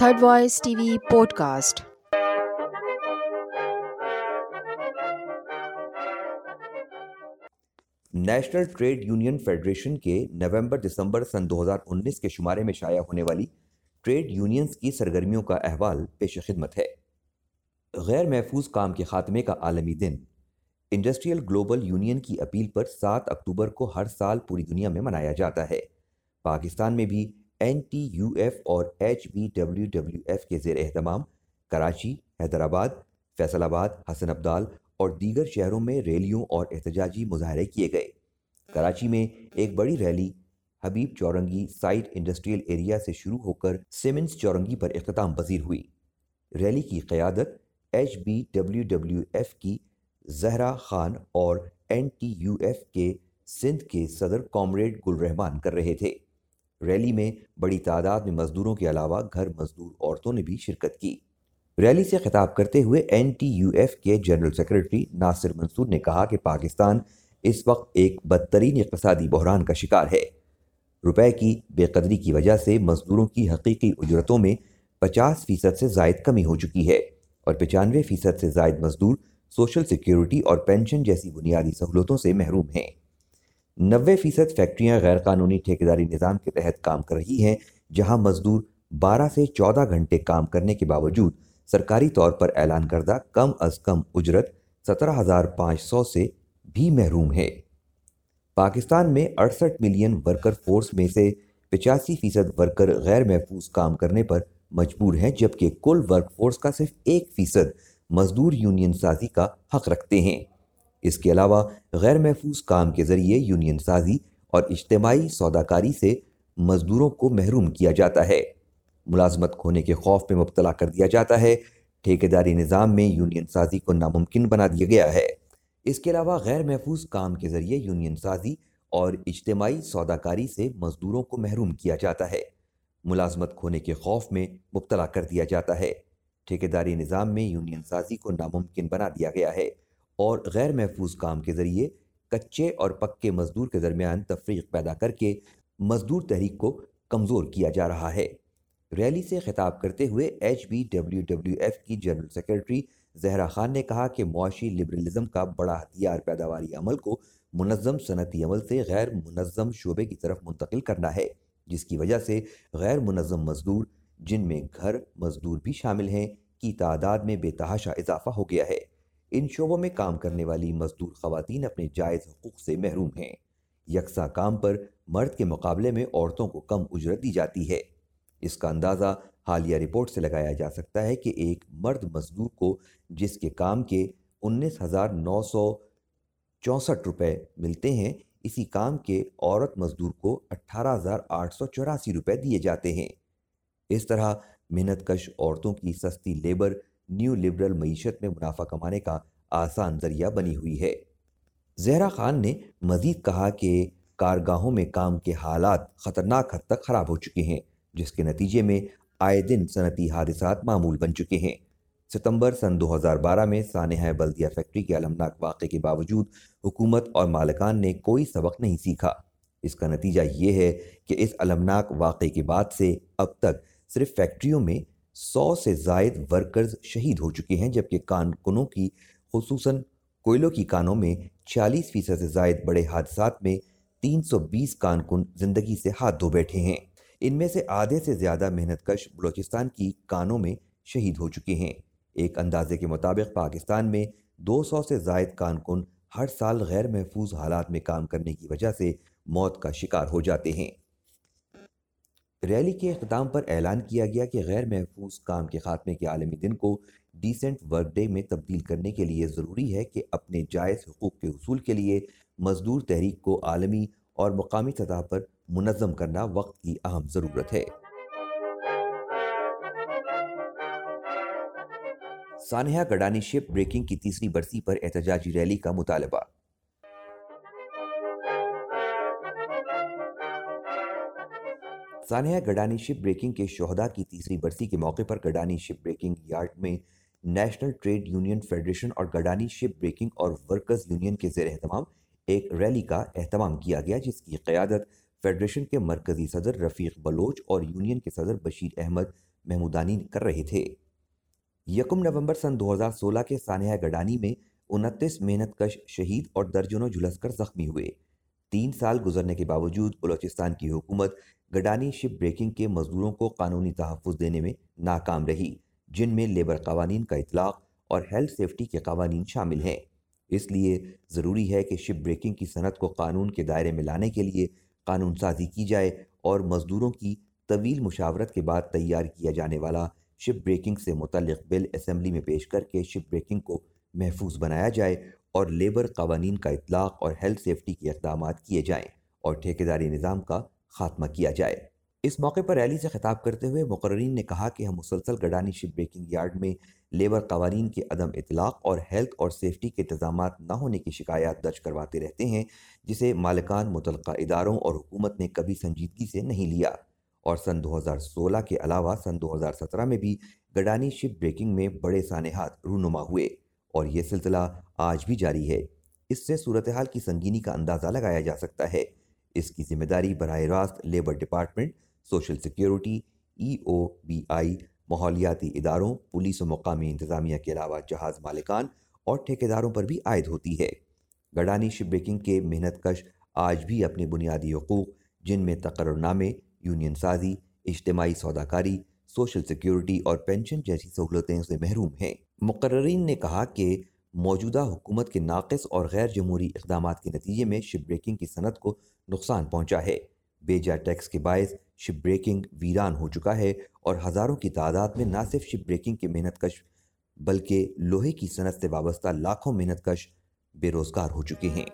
Third Voice TV podcast. National trade union federation के नवंबर दिसंबर सन 2019 के शुमारे में शाया होने वाली ट्रेड यूनियंस की सरगर्मियों का अहवाल पेश खिदमत है। गैर महफूज काम के खात्मे का आलमी दिन। इंडस्ट्रियल ग्लोबल यूनियन की अपील पर 7 अक्टूबर को हर साल पूरी दुनिया में मनाया जाता है। पाकिस्तान में भी एन टी यू एफ़ और H B W W F के जेर अहतमाम, कराची, हैदराबाद, फैसलाबाद, हसन अब्दाल और दीगर शहरों में रैलियों और एहतजाजी मुजाहरे किए गए। कराची में एक बड़ी rally, Habib Chowrangi side industrial area से शुरू होकर सिमेंस चौरंगी पर अख्ताम पजीर हुई। रैली की क़्यादत H B W W F की जहरा खान और एन टी यू एफ़ के सिंध के सदर कॉमरेड गुलरहमान कर रहे थे। रैली में बड़ी तादाद में मजदूरों के अलावा घर मजदूर औरतों ने भी शिरकत की। रैली से खिताब करते हुए एन टी यू एफ़ के जनरल सेक्रेटरी नासिर मंसूर ने कहा कि पाकिस्तान इस वक्त एक बदतरीन इकतसादी बहरान का शिकार है। रुपए की बेकदरी की वजह से मजदूरों की हकीकी उजरतों में पचास फ़ीसद से जायद कमी हो चुकी है और पचानवे फ़ीसद से जायद मजदूर सोशल सिक्योरिटी और पेंशन जैसी बुनियादी सहूलतों से महरूम हैं। नबे फ़ीसद फैक्ट्रियाँ गैर कानूनी ठेकेदारी निज़ाम के तहत काम कर रही हैं, जहाँ मजदूर बारह से चौदह घंटे काम करने के बावजूद सरकारी तौर पर ऐलान करदा कम अज़ कम उजरत सत्रह हज़ार पाँच सौ से भी महरूम है। पाकिस्तान में अड़सठ मिलियन वर्कर फोर्स में से पचासी फ़ीसद वर्कर गैर महफूज काम करने पर मजबूर हैं, जबकि कुल वर्क फोर्स का सिर्फ़ एक फ़ीसद मजदूर यूनियन साजी का हक रखते हैं। इसके अलावा गैर महफूज काम के ज़रिए यूनियन साजी और इज्तमाही सौदाकारी से मजदूरों को महरूम किया जाता है। मुलाजमत खोने के खौफ में मुबतला कर दिया जाता है। ठेकेदारी निज़ाम में यूनियन साजी को नामुमकिन बना दिया गया है। इसके अलावा गैर महफूज काम के ज़रिए यूनियन साजी और इज्तमाही सौदाकारी से मजदूरों को महरूम किया जाता है। मुलाजमत खोने के खौफ में मुबतला कर दिया जाता है। ठेकेदारी निज़ाम में यूनियन साजी को नामुमकिन बना दिया गया है। और गैर महफूज काम के ज़रिए कच्चे और पक्के मजदूर के दरमियान तफरीक पैदा करके मजदूर तहरीक को कमज़ोर किया जा रहा है। रैली से खिताब करते हुए H B W W F की जनरल सेक्रेटरी जहरा खान ने कहा कि मुआशी लिबरलिज्म का बड़ा हथियार पैदावारी अमल को मुनज़म सनती अमल से गैर मुनज़म शोबे की तरफ़ मुंतकिल करना है, जिसकी वजह से गैर मुनज़म मजदूर, जिनमें घर मजदूर भी शामिल हैं, की तादाद में बेतहाशा इजाफा हो गया है। इन शोबों में काम करने वाली मजदूर खवतिन अपने जायज़ हकूक़ से महरूम हैं। यकसा काम पर मर्द के मुकाबले में औरतों को कम उजरत दी जाती है। इसका अंदाज़ा हालिया रिपोर्ट से लगाया जा सकता है कि एक मर्द मजदूर को जिसके काम के उन्नीस हज़ार नौ सौ चौंसठ रुपये मिलते हैं, इसी काम के औरत मजदूर को अट्ठारह हज़ार आठ सौ चौरासी रुपये दिए जाते हैं। इस तरह मेहनत कश औरतों की सस्ती लेबर न्यू लिबरल मीशत में मुनाफा कमाने का आसान ज़रिया बनी हुई है। जहरा खान ने मजीद कहा कि कारगाहों में काम के हालात ख़तरनाक हद तक ख़राब हो चुके हैं, जिसके नतीजे में आए दिन सनती हादसा मामूल बन चुके हैं। सितंबर सन 2012 में सानहा बल्दिया फैक्ट्री के अलमनाक वाक़े के बावजूद हुकूमत और मालकान ने कोई सबक नहीं सीखा। इसका नतीजा ये है कि इस अलमनाक वाक़े के बाद से अब तक सिर्फ़ फैक्ट्रियों में सौ से जायद वर्कर्स शहीद हो चुके हैं, जबकि कानकुनों की खसूस कोयलों की कानों में छियालीस फ़ीसद से जायद बड़े हादसा में 320 कानकुन ज़िंदगी से हाथ धो बैठे हैं। इनमें से आधे से ज़्यादा मेहनतकश बलोचिस्तान की कानों में शहीद हो चुके हैं। एक अंदाजे के मुताबिक पाकिस्तान में 200 से जायद कानकुन हर साल गैर महफूज हालात में काम करने की वजह से मौत का शिकार हो जाते हैं। रैली के अख्ताम पर ऐलान किया गया कि गैर महफूज काम के खात्मे के आलमी दिन को डिसेंट वर्क डे में तब्दील करने के लिए ज़रूरी है कि अपने जायज़ हकूक़ के असूल के लिए मजदूर तहरीक को आलमी और मकामी सतह पर मुनज़म करना वक्त की अहम ज़रूरत है। सानहा गडानी शिप ब्रेकिंग की तीसरी बरसी पर एहतजाजी रैली का मुतालबा। सानहा गडानी शिप ब्रेकिंग के शहदा की तीसरी बरसी के मौके पर गडानी शिप ब्रेकिंग यार्ड में नेशनल ट्रेड यूनियन फेडरेशन और गडानी शिप ब्रेकिंग और वर्कर्स यूनियन के जेर अहतमाम एक रैली का अहतमाम किया गया, जिसकी क़्यादत फेडरेशन के मरकज़ी सदर रफ़ीक बलोच और यूनियन के सदर बशीर अहमद महमूदानी कर रहे थे। यकम नवंबर सन 2016 के सानिया, गडानी में उनतीस मेहनतकश शहीद और दर्जनों झुलसकर जख्मी हुए। तीन साल गुजरने के बावजूद बलोचिस्तान की हुकूमत गडानी शिप ब्रेकिंग के मजदूरों को कानूनी तहफ़ देने में नाकाम रही, जिनमें लेबर कवानीन का इतलाक़ और हेल्थ सेफ्टी के कवानीन शामिल हैं। इसलिए ज़रूरी है कि शिप ब्रेकिंग की सनत को कानून के दायरे में लाने के लिए कानून साजी की जाए और मज़दूरों की तवील मुशावरत के बाद तैयार किया जाने वाला शिप ब्रेकिंग से मुतल बिल असम्बली में पेश करके शिप ब्रेकिंग को महफूज बनाया जाए और लेबर कवानीन का इतलाक़ और हेल्थ सेफ्टी के इकदाम किए जाएँ और ठेकेदारी निज़ाम का खात्मा किया जाए। इस मौके पर रैली से खिताब करते हुए मुकर्रीन ने कहा कि हम मुसलसल गडानी शिप ब्रेकिंग यार्ड में लेबर कवानीन के अदम इतलाक़ और हेल्थ और सेफ्टी के इंतज़ाम न होने की शिकायत दर्ज करवाते रहते हैं, जिसे मालिकान मुतल इदारों और हुकूमत ने कभी संजीदगी से नहीं लिया। और सन 2016 के अलावा सन 2017 में भी गडानी शिप ब्रेकिंग में बड़े सानहात रूनुमा हुए। और ये सिलसिला आज भी जारी है। इससे सूरत हाल की संगीनी का अंदाज़ा लगाया जा सकता है। इसकी ज़िम्मेदारी बरह रास्त labour department, social security, E O B I, माहौलियाती इदारों, पुलिस और मकामी इंतज़ामिया के अलावा जहाज़ मालिकान और ठेकेदारों पर भी आयद होती है। गडानी शिप ब्रेकिंग के मेहनत कश आज भी अपने बुनियादी हकूक़, जिनमें तकररनामे, यूनियन साजी इज्तमाही सौदाकारी सोशल सिक्योरिटी और पेंशन जैसी सहूलतें से महरूम हैं। मुकर्रीन ने कहा कि मौजूदा हुकूमत के नाकस और गैर जमहूरी इकदाम के नतीजे में शिप ब्रेकिंग की सनत को नुकसान पहुँचा है। बेजा टैक्स के बायस शिप ब्रेकिंग वीरान हो चुका है और हज़ारों की तादाद में न सिर्फ़ शिप ब्रेकिंग के मेहनत कश बल्कि लोहे की सनत से वाबस्ता लाखों मेहनत कश बेरोज़गार हो चुके हैं।